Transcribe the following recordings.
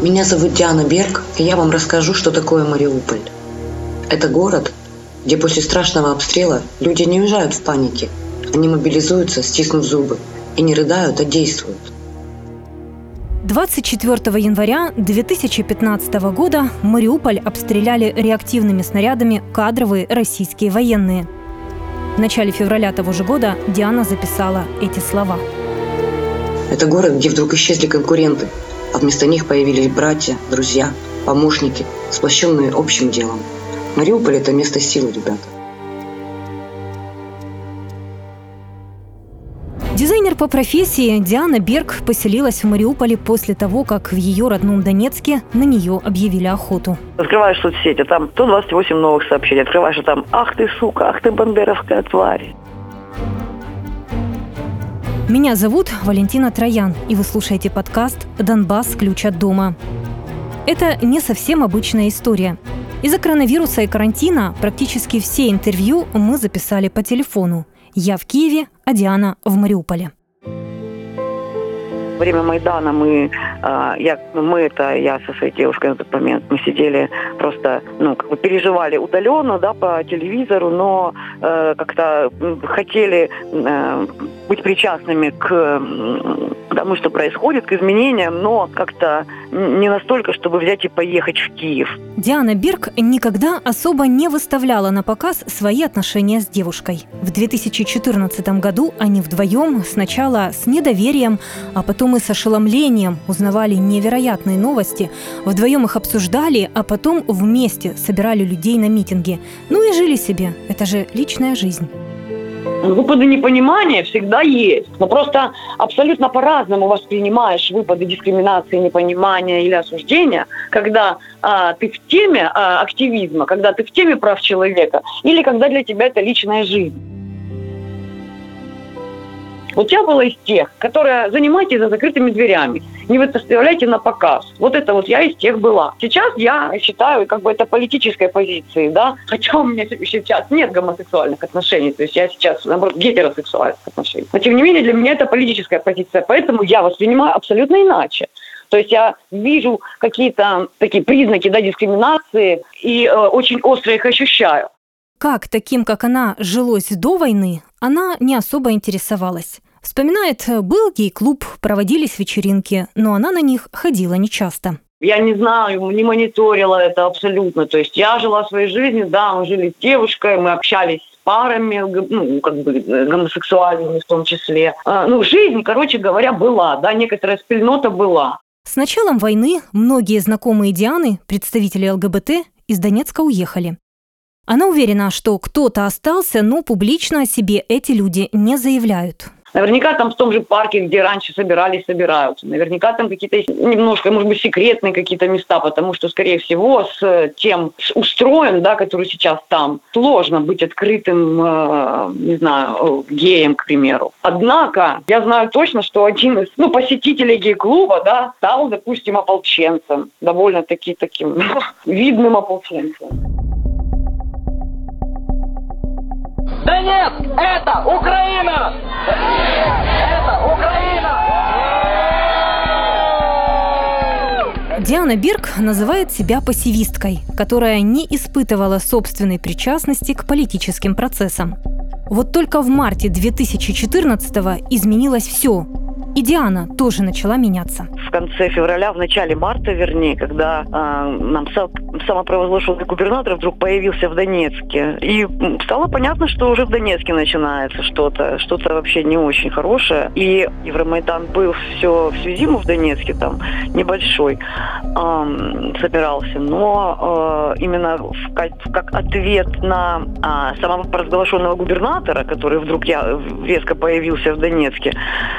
Меня зовут Диана Берг, и я вам расскажу, что такое Мариуполь. Это город, где после страшного обстрела люди не уезжают в панике. Они мобилизуются, стиснув зубы, и не рыдают, а действуют. 24 января 2015 года Мариуполь обстреляли реактивными снарядами кадровые российские военные. В начале февраля того же года Диана записала эти слова. Это город, где вдруг исчезли конкуренты, а вместо них появились братья, друзья, помощники, сплощенные общим делом. Мариуполь – это место силы, ребята. Дизайнер по профессии Диана Берг поселилась в Мариуполе после того, как в ее родном Донецке на нее объявили охоту. Открываешь соцсети, там 128 новых сообщений. Открываешь, а там «Ах ты, сука, ах ты, бандеровская тварь». Меня зовут Валентина Троян, и вы слушаете подкаст «Донбасс. Ключ от дома». Это не совсем обычная история. Из-за коронавируса и карантина практически все интервью мы записали по телефону. Я в Киеве, а Диана в Мариуполе. Время Майдана мы, а, я, ну, мы это, я со своей девушкой на тот момент, мы сидели просто, ну, как бы переживали удаленно, да, по телевизору, но э, как-то хотели э, быть причастными к тому, что происходит, к изменениям, но как-то не настолько, чтобы взять и поехать в Киев. Диана Бирк никогда особо не выставляла на показ свои отношения с девушкой. В 2014 году они вдвоем сначала с недоверием, а потом и с ошеломлением узнавали невероятные новости, вдвоем их обсуждали, а потом вместе собирали людей на митинги. Ну и жили себе. Это же личная жизнь. Выпады непонимания всегда есть. Но просто абсолютно по-разному воспринимаешь выпады дискриминации, непонимания или осуждения, когда а, ты в теме а, активизма, когда ты в теме прав человека, или когда для тебя это личная жизнь. Вот я была из тех, которые занимаетесь за закрытыми дверями, не выставляйте на показ. Вот это вот я из тех была. Сейчас я считаю, как бы это политической позиции, да, хотя у меня сейчас нет гомосексуальных отношений, то есть я сейчас, наоборот, гетеросексуальных отношений. Но, тем не менее, для меня это политическая позиция, поэтому я воспринимаю абсолютно иначе. То есть я вижу какие-то такие признаки да, дискриминации и э, очень остро их ощущаю. Как таким, как она, жилось до войны, она не особо интересовалась. Вспоминает, был гей-клуб, проводились вечеринки, но она на них ходила нечасто. Я не знаю, не мониторила это абсолютно. То есть я жила своей жизнью, да, мы жили с девушкой, мы общались с парами, ну, как бы гомосексуальными в том числе. А, ну, жизнь, короче говоря, была, да, некоторая спильнота была. С началом войны многие знакомые Дианы, представители ЛГБТ, из Донецка уехали. Она уверена, что кто-то остался, но публично о себе эти люди не заявляют. Наверняка там в том же парке, где раньше собирались, собираются. Наверняка там какие-то немножко, может быть, секретные какие-то места, потому что, скорее всего, с тем с устроем, да, который сейчас там, сложно быть открытым, э, не знаю, геем, к примеру. Однако, я знаю точно, что один из ну, посетителей гей-клуба да, стал, допустим, ополченцем. Довольно-таки таким видным ополченцем. Донец – это Украина! Это Украина! Диана Бирк называет себя пассивисткой, которая не испытывала собственной причастности к политическим процессам. Вот только в марте 2014 изменилось все. И Диана тоже начала меняться. В конце февраля, в начале марта, вернее, когда э, нам сам, самопровозглашенный губернатор вдруг появился в Донецке. И стало понятно, что уже в Донецке начинается что-то, что-то вообще не очень хорошее. И Евромайдан был все, всю зиму в Донецке, там небольшой, э, собирался. Но э, именно в, как, как ответ на э, самопровозглашенного губернатора, который вдруг я, резко появился в Донецке,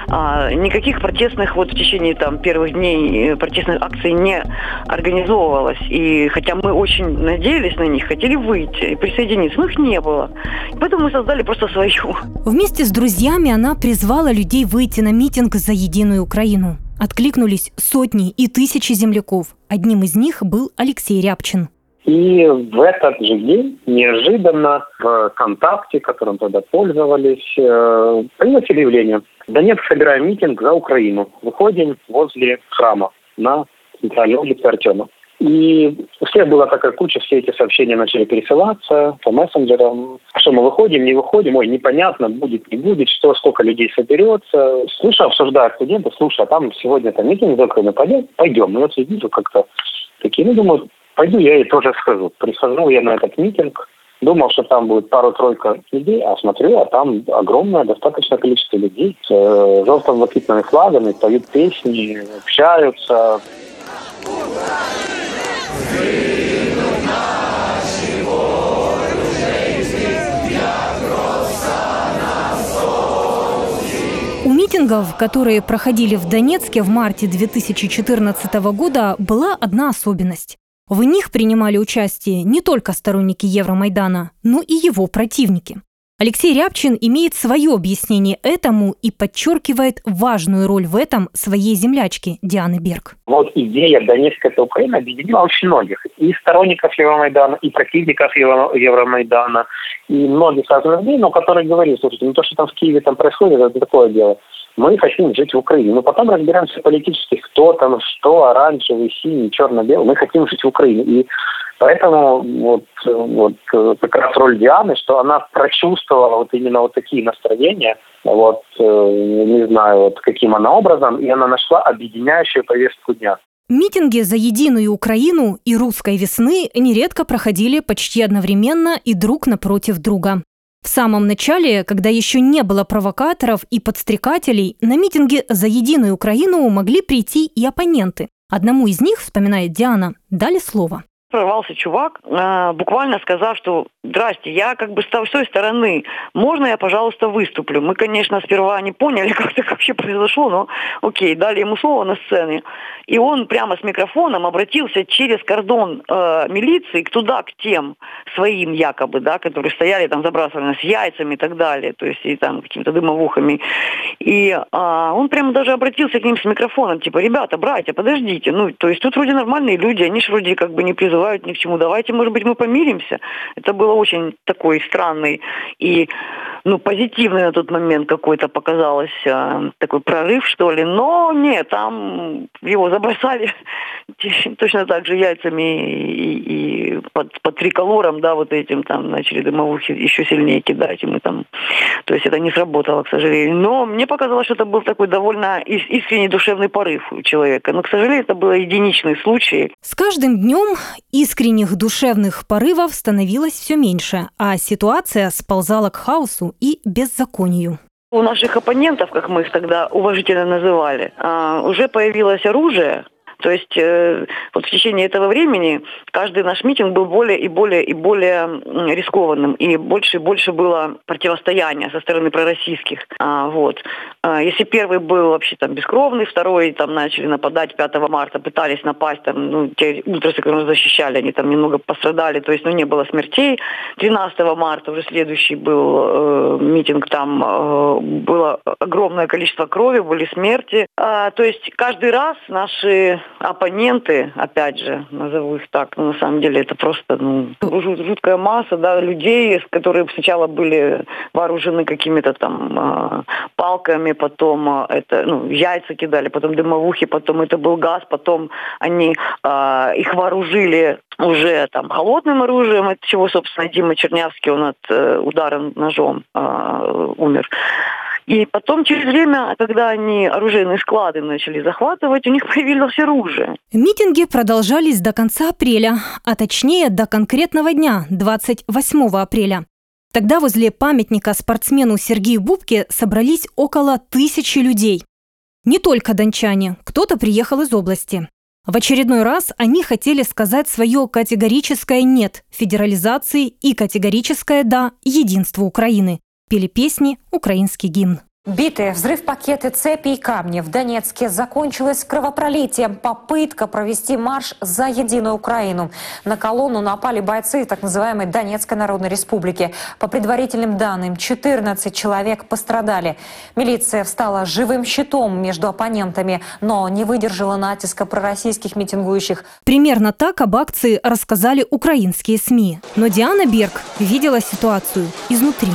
э, никаких протестных вот в течение там первых дней э, протестных акций не организовывалось. И хотя мы очень надеялись на них, хотели выйти и присоединиться, но их не было. Поэтому мы создали просто свою. Вместе с друзьями она призвала людей выйти на митинг за единую Украину. Откликнулись сотни и тысячи земляков. Одним из них был Алексей Рябчин. И в этот же день неожиданно в ВКонтакте, которым тогда пользовались, э, появилось объявление. Донецк собираем митинг за Украину. Выходим возле храма на центральной улице Артема. И у всех была такая куча, все эти сообщения начали пересылаться по мессенджерам. Что мы выходим, не выходим, ой, непонятно, будет, не будет, что, сколько людей соберется. Слушай, обсуждаю студенты, слушай, а там сегодня там митинг закрыт, пойдем, пойдем. Ну, вот вижу как-то такие, ну, думаю, пойду я и тоже схожу. Прихожу я на этот митинг, Думал, что там будет пару-тройка людей, а смотрю, а там огромное достаточное количество людей с э, желто-блакитными флагами, поют песни, общаются. У митингов, которые проходили в Донецке в марте 2014 года, была одна особенность. В них принимали участие не только сторонники Евромайдана, но и его противники. Алексей Рябчин имеет свое объяснение этому и подчеркивает важную роль в этом своей землячки Дианы Берг. Вот идея Донецка это Украина объединила очень многих. И сторонников Евромайдана, и противников Евромайдана, и многих разных людей, но которые говорили, слушайте, ну то, что там в Киеве там происходит, это такое дело мы хотим жить в Украине. Но потом разбираемся политически, кто там, что, оранжевый, синий, черно-белый. Мы хотим жить в Украине. И поэтому вот, вот как раз роль Дианы, что она прочувствовала вот именно вот такие настроения, вот, э, не знаю, вот каким она образом, и она нашла объединяющую повестку дня. Митинги за единую Украину и русской весны нередко проходили почти одновременно и друг напротив друга. В самом начале, когда еще не было провокаторов и подстрекателей, на митинги «За единую Украину» могли прийти и оппоненты. Одному из них, вспоминает Диана, дали слово. Прорвался чувак, э, буквально сказав, что «Здрасте, я как бы с той стороны, можно я, пожалуйста, выступлю?» Мы, конечно, сперва не поняли, как это вообще произошло, но окей, дали ему слово на сцене. И он прямо с микрофоном обратился через кордон э, милиции туда, к тем своим якобы, да, которые стояли там, забрасывали с яйцами и так далее, то есть и там какими-то дымовухами. И э, он прямо даже обратился к ним с микрофоном, типа «Ребята, братья, подождите». Ну, то есть тут вроде нормальные люди, они же вроде как бы не призывают призывают ни к чему. Давайте, может быть, мы помиримся. Это было очень такой странный и ну, позитивный на тот момент какой-то показалось э, такой прорыв, что ли. Но нет, там его забросали точно так же яйцами и, и под, под триколором, да, вот этим там начали дымовухи еще сильнее кидать, и мы там... То есть это не сработало, к сожалению. Но мне показалось, что это был такой довольно искренний душевный порыв у человека. Но, к сожалению, это был единичный случай. С каждым днем искренних душевных порывов становилось все меньше, а ситуация сползала к хаосу и беззаконию. У наших оппонентов, как мы их тогда уважительно называли, а, уже появилось оружие, то есть э, вот в течение этого времени каждый наш митинг был более и более и более рискованным, и больше и больше было противостояния со стороны пророссийских. А, вот. А, если первый был вообще там бескровный, второй там начали нападать 5 марта, пытались напасть, там, ну, те ультрасы, которые защищали, они там немного пострадали, то есть, ну, не было смертей. 13 марта уже следующий был э, митинг, там э, было огромное количество крови, были смерти. А, то есть каждый раз наши оппоненты, опять же, назову их так, но на самом деле это просто ну, жуткая масса да, людей, которые сначала были вооружены какими-то там э, палками, потом э, это, ну, яйца кидали, потом дымовухи, потом это был газ, потом они э, их вооружили уже там холодным оружием, от чего, собственно, Дима Чернявский, он от э, удара ножом умер. И потом, через время, когда они оружейные склады начали захватывать, у них появилось оружие. Митинги продолжались до конца апреля, а точнее до конкретного дня, 28 апреля. Тогда возле памятника спортсмену Сергею Бубке собрались около тысячи людей. Не только дончане, кто-то приехал из области. В очередной раз они хотели сказать свое категорическое «нет» федерализации и категорическое «да» единству Украины пели песни «Украинский гимн». Биты, взрыв пакеты, цепи и камни в Донецке закончилась кровопролитием. Попытка провести марш за единую Украину. На колонну напали бойцы так называемой Донецкой Народной Республики. По предварительным данным, 14 человек пострадали. Милиция встала живым щитом между оппонентами, но не выдержала натиска пророссийских митингующих. Примерно так об акции рассказали украинские СМИ. Но Диана Берг видела ситуацию изнутри.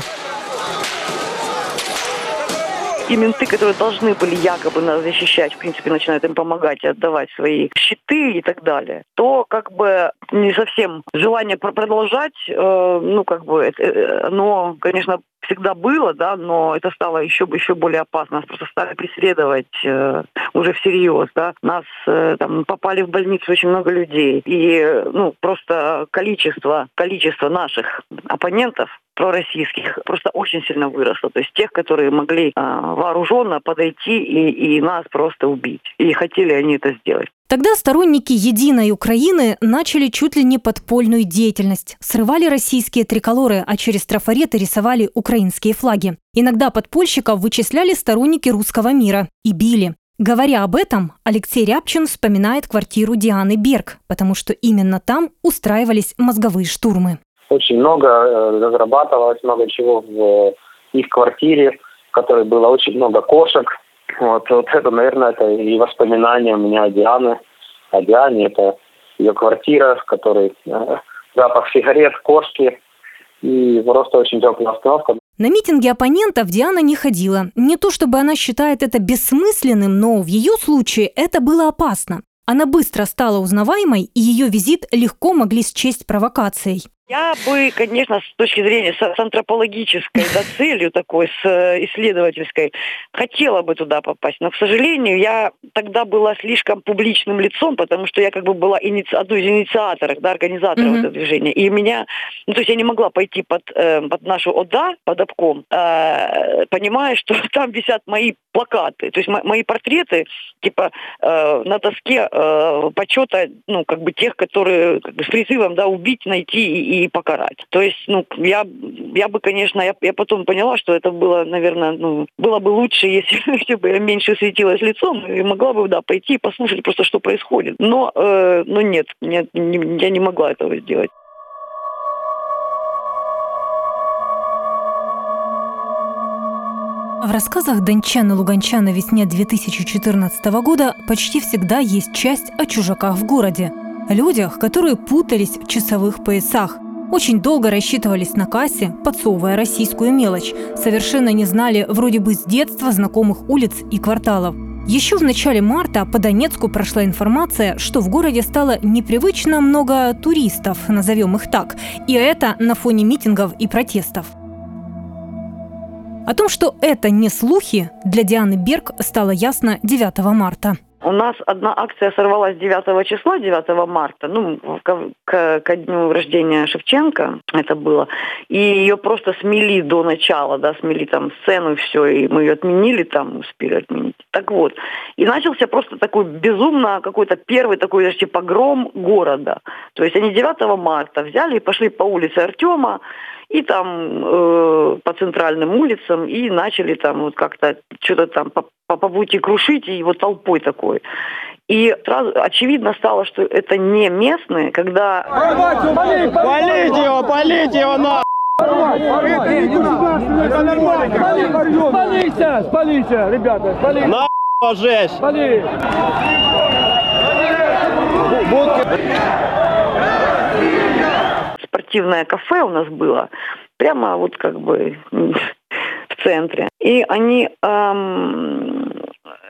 И менты, которые должны были якобы нас защищать, в принципе, начинают им помогать и отдавать свои щиты и так далее, то как бы не совсем желание продолжать, э, ну как бы, э, оно, конечно, всегда было, да, но это стало еще, еще более опасно. Нас просто стали преследовать э, уже всерьез, да. Нас э, там попали в больницу очень много людей. И, ну, просто количество, количество наших оппонентов пророссийских просто очень сильно выросло. То есть тех, которые могли э, вооруженно подойти и, и нас просто убить. И хотели они это сделать. Тогда сторонники «Единой Украины» начали чуть ли не подпольную деятельность. Срывали российские триколоры, а через трафареты рисовали украинские флаги. Иногда подпольщиков вычисляли сторонники русского мира и били. Говоря об этом, Алексей Рябчин вспоминает квартиру Дианы Берг, потому что именно там устраивались мозговые штурмы. Очень много э, разрабатывалось, много чего в э, их квартире, в которой было очень много кошек, вот, вот это, наверное, это и воспоминания у меня о Диане. О Диане это ее квартира, в которой э, запах сигарет, кошки и просто очень теплая обстановка. На митинги оппонентов Диана не ходила. Не то чтобы она считает это бессмысленным, но в ее случае это было опасно. Она быстро стала узнаваемой, и ее визит легко могли счесть провокацией. Я бы, конечно, с точки зрения с, антропологической да, целью такой, с э, исследовательской, хотела бы туда попасть. Но, к сожалению, я тогда была слишком публичным лицом, потому что я как бы была иници... одной из инициаторов, да, организаторов mm-hmm. этого движения. И меня, ну, то есть я не могла пойти под, э, под нашу ОДА, под обком, э, понимая, что там висят мои плакаты, то есть мои портреты, типа, э, на доске э, почета, ну, как бы тех, которые как бы, с призывом, да, убить, найти и, и покарать. То есть, ну, я, я бы, конечно, я, я потом поняла, что это было, наверное, ну, было бы лучше, если, если бы я меньше светилась лицом и могла бы, да, пойти и послушать просто, что происходит. Но, э, но нет, нет не, я не могла этого сделать. В рассказах дончан и луганчан весне 2014 года почти всегда есть часть о чужаках в городе. Людях, которые путались в часовых поясах, очень долго рассчитывались на кассе, подсовывая российскую мелочь. Совершенно не знали вроде бы с детства знакомых улиц и кварталов. Еще в начале марта по Донецку прошла информация, что в городе стало непривычно много туристов, назовем их так, и это на фоне митингов и протестов. О том, что это не слухи, для Дианы Берг стало ясно 9 марта. У нас одна акция сорвалась 9 числа, 9 марта, ну, к, к, ко дню рождения Шевченко это было. И ее просто смели до начала, да, смели там сцену и все, и мы ее отменили там, успели отменить. Так вот, и начался просто такой безумно какой-то первый такой, значит, погром города. То есть они 9 марта взяли и пошли по улице Артема, и там э, по центральным улицам, и начали там вот как-то что-то там по, по, по пути крушить, и вот толпой такой. И сразу очевидно стало, что это не местные, когда... Полите его, полите его на! Спалите, спалите, ребята, спалите. На жесть! Спортивное кафе у нас было, прямо вот как бы в центре. И они эм,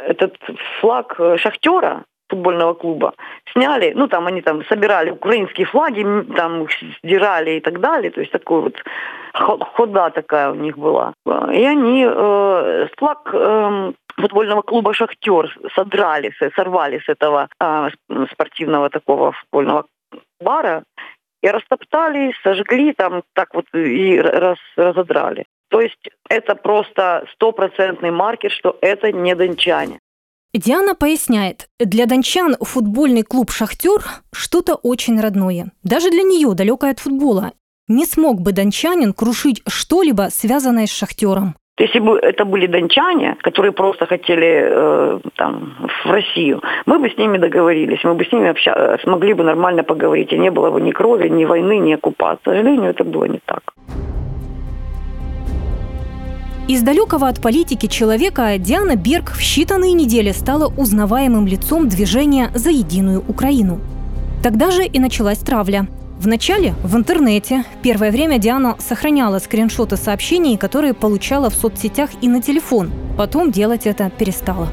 этот флаг шахтера футбольного клуба сняли, ну там они там собирали украинские флаги, там их сдирали и так далее, то есть такой вот хода такая у них была. И они э, флаг э, футбольного клуба «Шахтер» содрали, сорвали с этого э, спортивного такого футбольного бара и растоптали, сожгли там так вот и раз, разодрали. То есть это просто стопроцентный маркер, что это не дончане. Диана поясняет, для дончан футбольный клуб «Шахтер» что-то очень родное. Даже для нее, далекое от футбола. Не смог бы дончанин крушить что-либо, связанное с «Шахтером». Если бы это были дончане, которые просто хотели э, там, в Россию, мы бы с ними договорились, мы бы с ними обща- смогли бы нормально поговорить, и не было бы ни крови, ни войны, ни оккупации. К сожалению, это было не так. Из далекого от политики человека Диана Берг в считанные недели стала узнаваемым лицом движения «За единую Украину». Тогда же и началась травля. Вначале в интернете первое время Диана сохраняла скриншоты сообщений, которые получала в соцсетях и на телефон. Потом делать это перестала.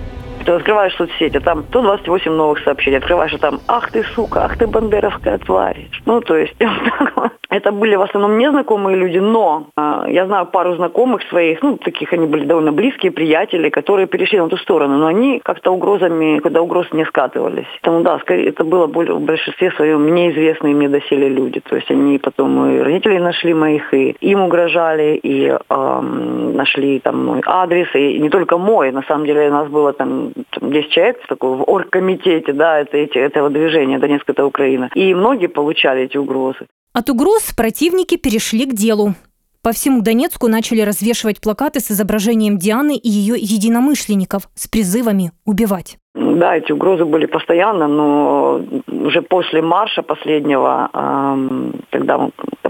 Ты открываешь соцсети, там 128 новых сообщений, открываешь, а там «Ах ты, сука, ах ты, бандеровская тварь». Ну, то есть, это были в основном незнакомые люди, но э, я знаю пару знакомых своих, ну, таких они были довольно близкие, приятели, которые перешли на ту сторону, но они как-то угрозами, когда угроз не скатывались. Поэтому, да, скорее, это было более, в большинстве своем мне известные мне доселе люди. То есть, они потом и родителей нашли моих, и им угрожали, и э, нашли там мой адрес, и не только мой, на самом деле у нас было там там, 10 человек такой, в оргкомитете да, это, эти, этого движения «Донецк – это Украина». И многие получали эти угрозы. От угроз противники перешли к делу. По всему Донецку начали развешивать плакаты с изображением Дианы и ее единомышленников с призывами убивать. Да, эти угрозы были постоянно, но уже после марша последнего, когда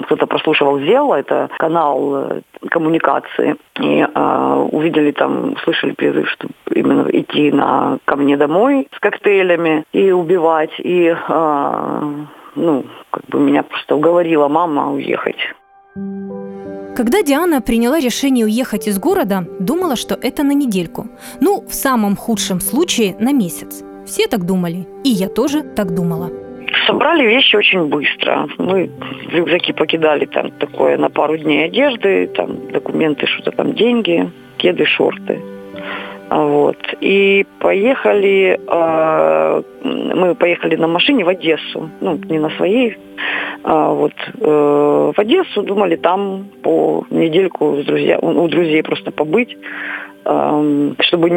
кто-то прослушивал «Зело», это канал э, коммуникации, и э, увидели там, слышали призыв, что именно идти на, ко мне домой с коктейлями и убивать, и э, ну, как бы меня просто уговорила мама уехать. Когда Диана приняла решение уехать из города, думала, что это на недельку. Ну, в самом худшем случае на месяц. Все так думали, и я тоже так думала. Собрали вещи очень быстро. Мы рюкзаки покидали там такое на пару дней одежды, там документы, что-то там, деньги, кеды, шорты. Вот. И поехали, э, мы поехали на машине в Одессу. Ну, не на своей, а вот э, в Одессу. Думали там по недельку с друзья, у друзей просто побыть. Э, чтобы,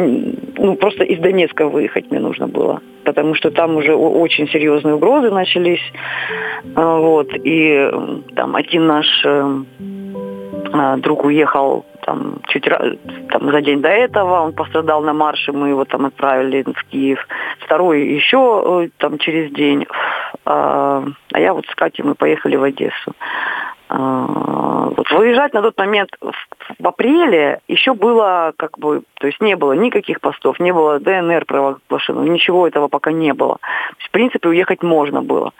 ну, просто из Донецка выехать мне нужно было. Потому что там уже очень серьезные угрозы начались. Э, вот. И там один наш э, друг уехал там чуть там за день до этого он пострадал на марше, мы его там отправили в Киев. Второй еще э, там через день. А, а я вот с Катей мы поехали в Одессу. Вот выезжать на тот момент в, в апреле еще было как бы, то есть не было никаких постов, не было ДНР провозглашено, ничего этого пока не было. в принципе, уехать можно было.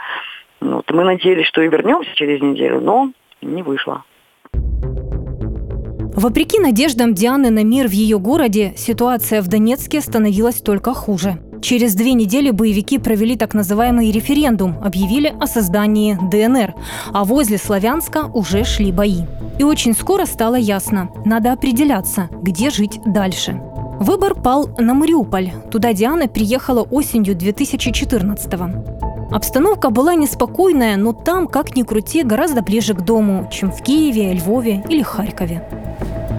Вот, мы надеялись, что и вернемся через неделю, но не вышло. Вопреки надеждам Дианы на мир в ее городе, ситуация в Донецке становилась только хуже. Через две недели боевики провели так называемый референдум, объявили о создании ДНР, а возле Славянска уже шли бои. И очень скоро стало ясно, надо определяться, где жить дальше. Выбор пал на Мариуполь. Туда Диана приехала осенью 2014-го. Обстановка была неспокойная, но там, как ни крути, гораздо ближе к дому, чем в Киеве, Львове или Харькове.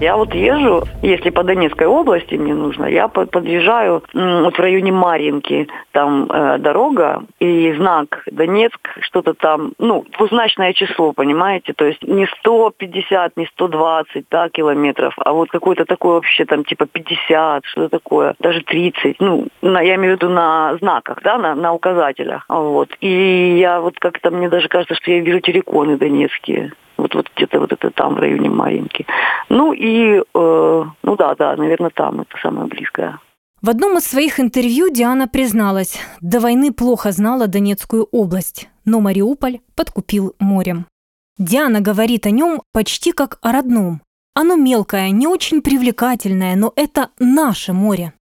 Я вот езжу, если по Донецкой области мне нужно, я подъезжаю вот в районе Марьинки, там э, дорога и знак Донецк, что-то там, ну, двузначное число, понимаете, то есть не 150, не 120, да, километров, а вот какое-то такое вообще там типа 50, что-то такое, даже 30, ну, на, я имею в виду на знаках, да, на, на указателях, вот. И я вот как-то, мне даже кажется, что я вижу терриконы донецкие, вот, вот где-то вот это там, в районе Маринки. Ну и, э, ну да, да, наверное, там это самое близкое. В одном из своих интервью Диана призналась, до войны плохо знала Донецкую область, но Мариуполь подкупил морем. Диана говорит о нем почти как о родном. Оно мелкое, не очень привлекательное, но это наше море.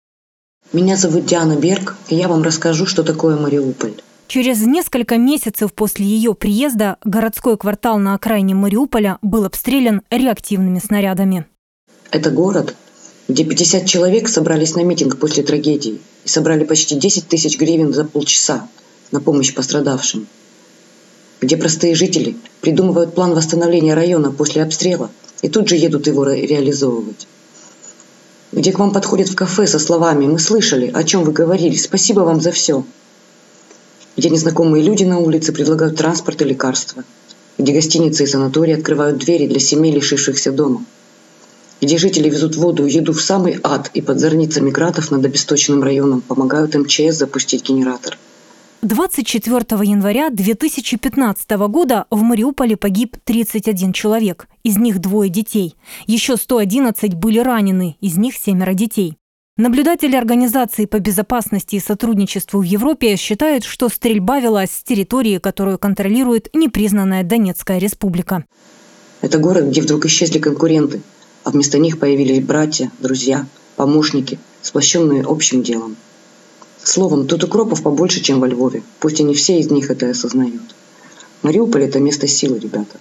Меня зовут Диана Берг, и я вам расскажу, что такое Мариуполь. Через несколько месяцев после ее приезда городской квартал на окраине Мариуполя был обстрелян реактивными снарядами. Это город, где 50 человек собрались на митинг после трагедии и собрали почти 10 тысяч гривен за полчаса на помощь пострадавшим. Где простые жители придумывают план восстановления района после обстрела и тут же едут его реализовывать. Где к вам подходят в кафе со словами «Мы слышали, о чем вы говорили, спасибо вам за все», где незнакомые люди на улице предлагают транспорт и лекарства, где гостиницы и санатории открывают двери для семей, лишившихся дома, где жители везут воду и еду в самый ад и под зорницами градов над обесточенным районом помогают МЧС запустить генератор. 24 января 2015 года в Мариуполе погиб 31 человек, из них двое детей. Еще 111 были ранены, из них семеро детей. Наблюдатели Организации по безопасности и сотрудничеству в Европе считают, что стрельба велась с территории, которую контролирует непризнанная Донецкая республика. Это город, где вдруг исчезли конкуренты, а вместо них появились братья, друзья, помощники, сплощенные общим делом. Словом, тут укропов побольше, чем во Львове, пусть и не все из них это осознают. Мариуполь – это место силы, ребята.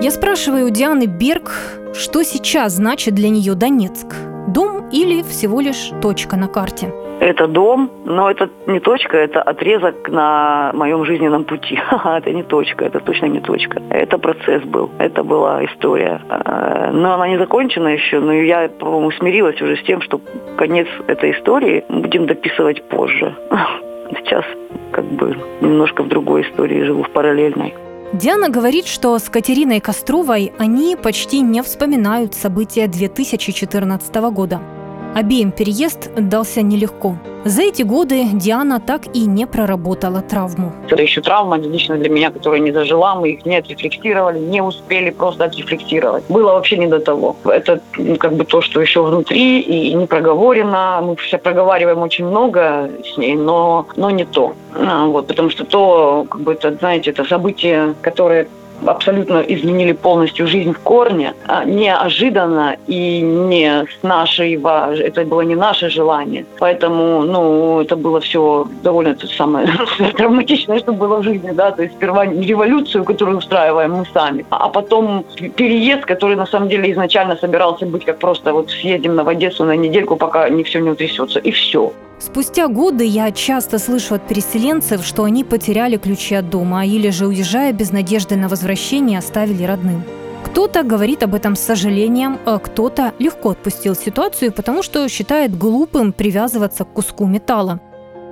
Я спрашиваю у Дианы Берг, что сейчас значит для нее Донецк? Дом или всего лишь точка на карте? Это дом, но это не точка, это отрезок на моем жизненном пути. это не точка, это точно не точка. Это процесс был, это была история. А, но она не закончена еще, но я, по-моему, смирилась уже с тем, что конец этой истории будем дописывать позже. Сейчас как бы немножко в другой истории живу, в параллельной. Диана говорит, что с Катериной Костровой они почти не вспоминают события 2014 года. Обеим переезд дался нелегко. За эти годы Диана так и не проработала травму. Это еще травма лично для меня, которая не зажила. Мы их не отрефлексировали, не успели просто отрефлексировать. Было вообще не до того. Это ну, как бы то, что еще внутри и не проговорено. Мы все проговариваем очень много с ней, но, но не то. А, вот, потому что то, как бы это, знаете, это событие, которое абсолютно изменили полностью жизнь в корне, а, неожиданно и не с нашей, это было не наше желание. Поэтому, ну, это было все довольно то самое травматичное, что было в жизни, да, то есть сперва революцию, которую устраиваем мы сами, а потом переезд, который на самом деле изначально собирался быть как просто вот съедем на Одессу на недельку, пока не все не утрясется, и все. Спустя годы я часто слышу от переселенцев, что они потеряли ключи от дома или же, уезжая без надежды на возвращение, оставили родным. Кто-то говорит об этом с сожалением, а кто-то легко отпустил ситуацию, потому что считает глупым привязываться к куску металла.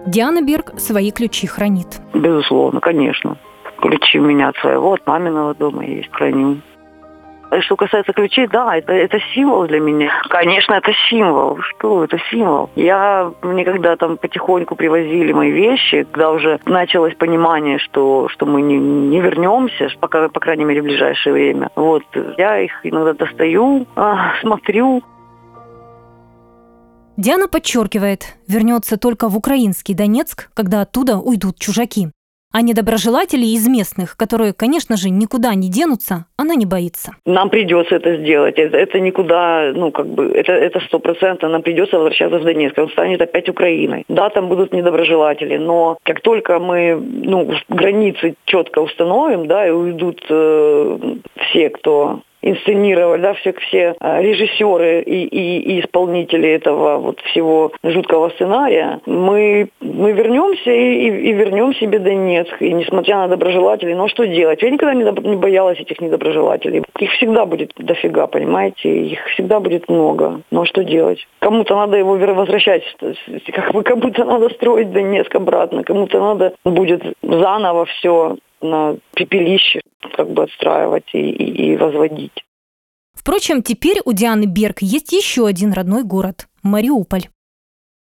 Диана Берг свои ключи хранит. Безусловно, конечно. Ключи у меня от своего, от маминого дома есть, храню. Э, что касается ключей, да, это, это символ для меня. Конечно, это символ. Что это символ? Я мне когда там потихоньку привозили мои вещи, когда уже началось понимание, что, что мы не, не вернемся, пока, по крайней мере, в ближайшее время. Вот, я их иногда достаю, а, смотрю, Диана подчеркивает, вернется только в украинский Донецк, когда оттуда уйдут чужаки. А недоброжелателей из местных, которые, конечно же, никуда не денутся, она не боится. Нам придется это сделать. Это, это никуда, ну, как бы, это это сто процентов. Нам придется возвращаться в Донецк. Он станет опять Украиной. Да, там будут недоброжелатели, но как только мы, ну, границы четко установим, да, и уйдут э, все, кто инсценировали, да, все, все а, режиссеры и, и, и исполнители этого вот всего жуткого сценария, мы, мы вернемся и, и, и вернем себе Донецк. И несмотря на доброжелателей, но что делать? Я никогда не, не боялась этих недоброжелателей. Их всегда будет дофига, понимаете? Их всегда будет много. Но что делать? Кому-то надо его возвращать, как бы кому-то надо строить Донецк обратно, кому-то надо будет заново все на пепелище как бы отстраивать и, и, и возводить. Впрочем, теперь у Дианы Берг есть еще один родной город – Мариуполь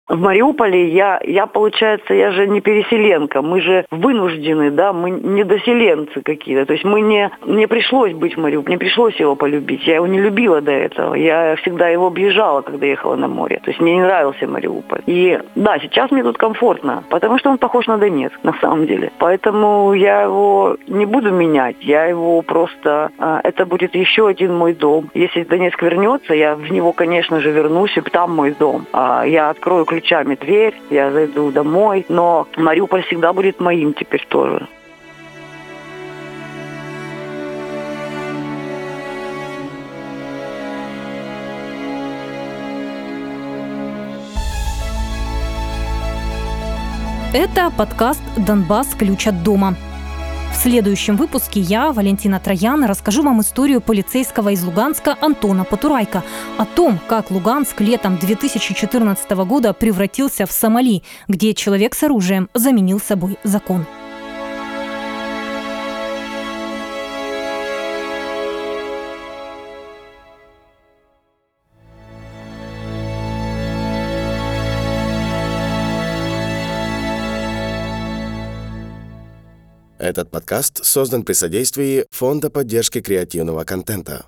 в Мариуполе я, я, получается, я же не переселенка, мы же вынуждены, да, мы не доселенцы какие-то. То есть мы не, мне пришлось быть в Мариуполе, мне пришлось его полюбить. Я его не любила до этого. Я всегда его объезжала, когда ехала на море. То есть мне не нравился Мариуполь. И да, сейчас мне тут комфортно, потому что он похож на Донецк, на самом деле. Поэтому я его не буду менять, я его просто... А, это будет еще один мой дом. Если Донецк вернется, я в него, конечно же, вернусь, и там мой дом. А, я открою ключами дверь, я зайду домой, но Мариуполь всегда будет моим теперь тоже. Это подкаст «Донбасс. Ключ от дома». Следующем выпуске я, Валентина Троян, расскажу вам историю полицейского из Луганска Антона Потурайка о том, как Луганск летом 2014 года превратился в Сомали, где человек с оружием заменил собой закон. Этот подкаст создан при содействии Фонда поддержки креативного контента.